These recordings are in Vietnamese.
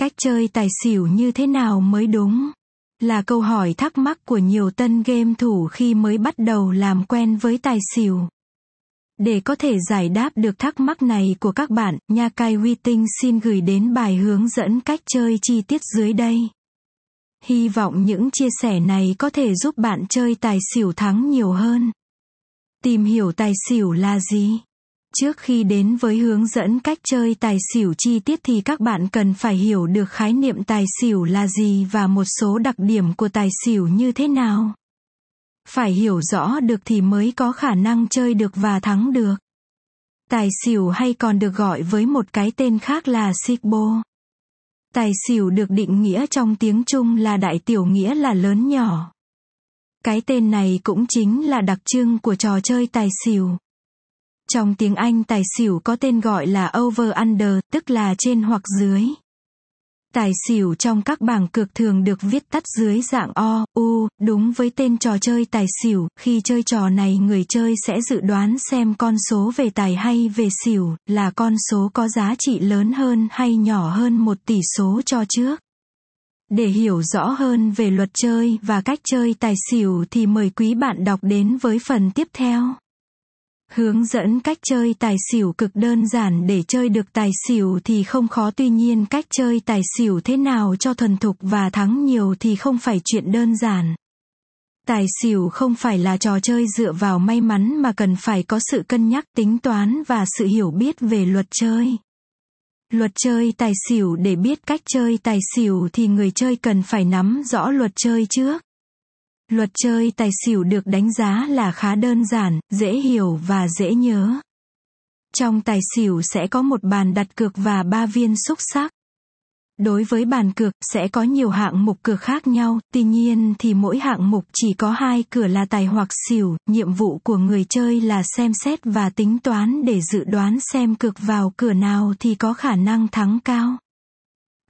Cách chơi tài xỉu như thế nào mới đúng? Là câu hỏi thắc mắc của nhiều tân game thủ khi mới bắt đầu làm quen với tài xỉu. Để có thể giải đáp được thắc mắc này của các bạn, Nha Cai Huy Tinh xin gửi đến bài hướng dẫn cách chơi chi tiết dưới đây. Hy vọng những chia sẻ này có thể giúp bạn chơi tài xỉu thắng nhiều hơn. Tìm hiểu tài xỉu là gì? Trước khi đến với hướng dẫn cách chơi tài xỉu chi tiết thì các bạn cần phải hiểu được khái niệm tài xỉu là gì và một số đặc điểm của tài xỉu như thế nào. Phải hiểu rõ được thì mới có khả năng chơi được và thắng được. Tài xỉu hay còn được gọi với một cái tên khác là sigbo. Tài xỉu được định nghĩa trong tiếng Trung là đại tiểu nghĩa là lớn nhỏ. Cái tên này cũng chính là đặc trưng của trò chơi tài xỉu. Trong tiếng Anh tài xỉu có tên gọi là over under, tức là trên hoặc dưới. Tài xỉu trong các bảng cược thường được viết tắt dưới dạng O, U, đúng với tên trò chơi tài xỉu, khi chơi trò này người chơi sẽ dự đoán xem con số về tài hay về xỉu, là con số có giá trị lớn hơn hay nhỏ hơn một tỷ số cho trước. Để hiểu rõ hơn về luật chơi và cách chơi tài xỉu thì mời quý bạn đọc đến với phần tiếp theo. Hướng dẫn cách chơi tài xỉu cực đơn giản để chơi được tài xỉu thì không khó, tuy nhiên cách chơi tài xỉu thế nào cho thuần thục và thắng nhiều thì không phải chuyện đơn giản. Tài xỉu không phải là trò chơi dựa vào may mắn mà cần phải có sự cân nhắc, tính toán và sự hiểu biết về luật chơi. Luật chơi tài xỉu để biết cách chơi tài xỉu thì người chơi cần phải nắm rõ luật chơi trước. Luật chơi tài xỉu được đánh giá là khá đơn giản, dễ hiểu và dễ nhớ. Trong tài xỉu sẽ có một bàn đặt cược và ba viên xúc sắc. Đối với bàn cược sẽ có nhiều hạng mục cược khác nhau, tuy nhiên thì mỗi hạng mục chỉ có hai cửa là tài hoặc xỉu, nhiệm vụ của người chơi là xem xét và tính toán để dự đoán xem cược vào cửa nào thì có khả năng thắng cao.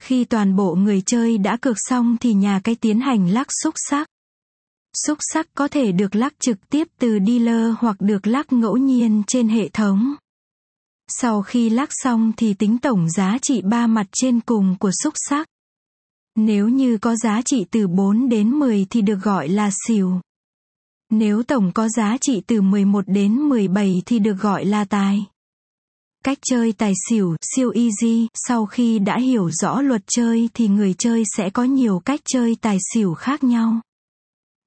Khi toàn bộ người chơi đã cược xong thì nhà cái tiến hành lắc xúc sắc. Xúc sắc có thể được lắc trực tiếp từ dealer hoặc được lắc ngẫu nhiên trên hệ thống. Sau khi lắc xong thì tính tổng giá trị ba mặt trên cùng của xúc sắc. Nếu như có giá trị từ 4 đến 10 thì được gọi là xỉu. Nếu tổng có giá trị từ 11 đến 17 thì được gọi là tài. Cách chơi tài xỉu siêu easy, sau khi đã hiểu rõ luật chơi thì người chơi sẽ có nhiều cách chơi tài xỉu khác nhau.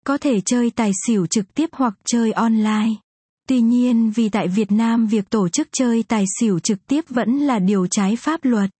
Có thể chơi tài xỉu trực tiếp hoặc chơi online. Tuy nhiên, vì tại Việt Nam việc tổ chức chơi tài xỉu trực tiếp vẫn là điều trái pháp luật.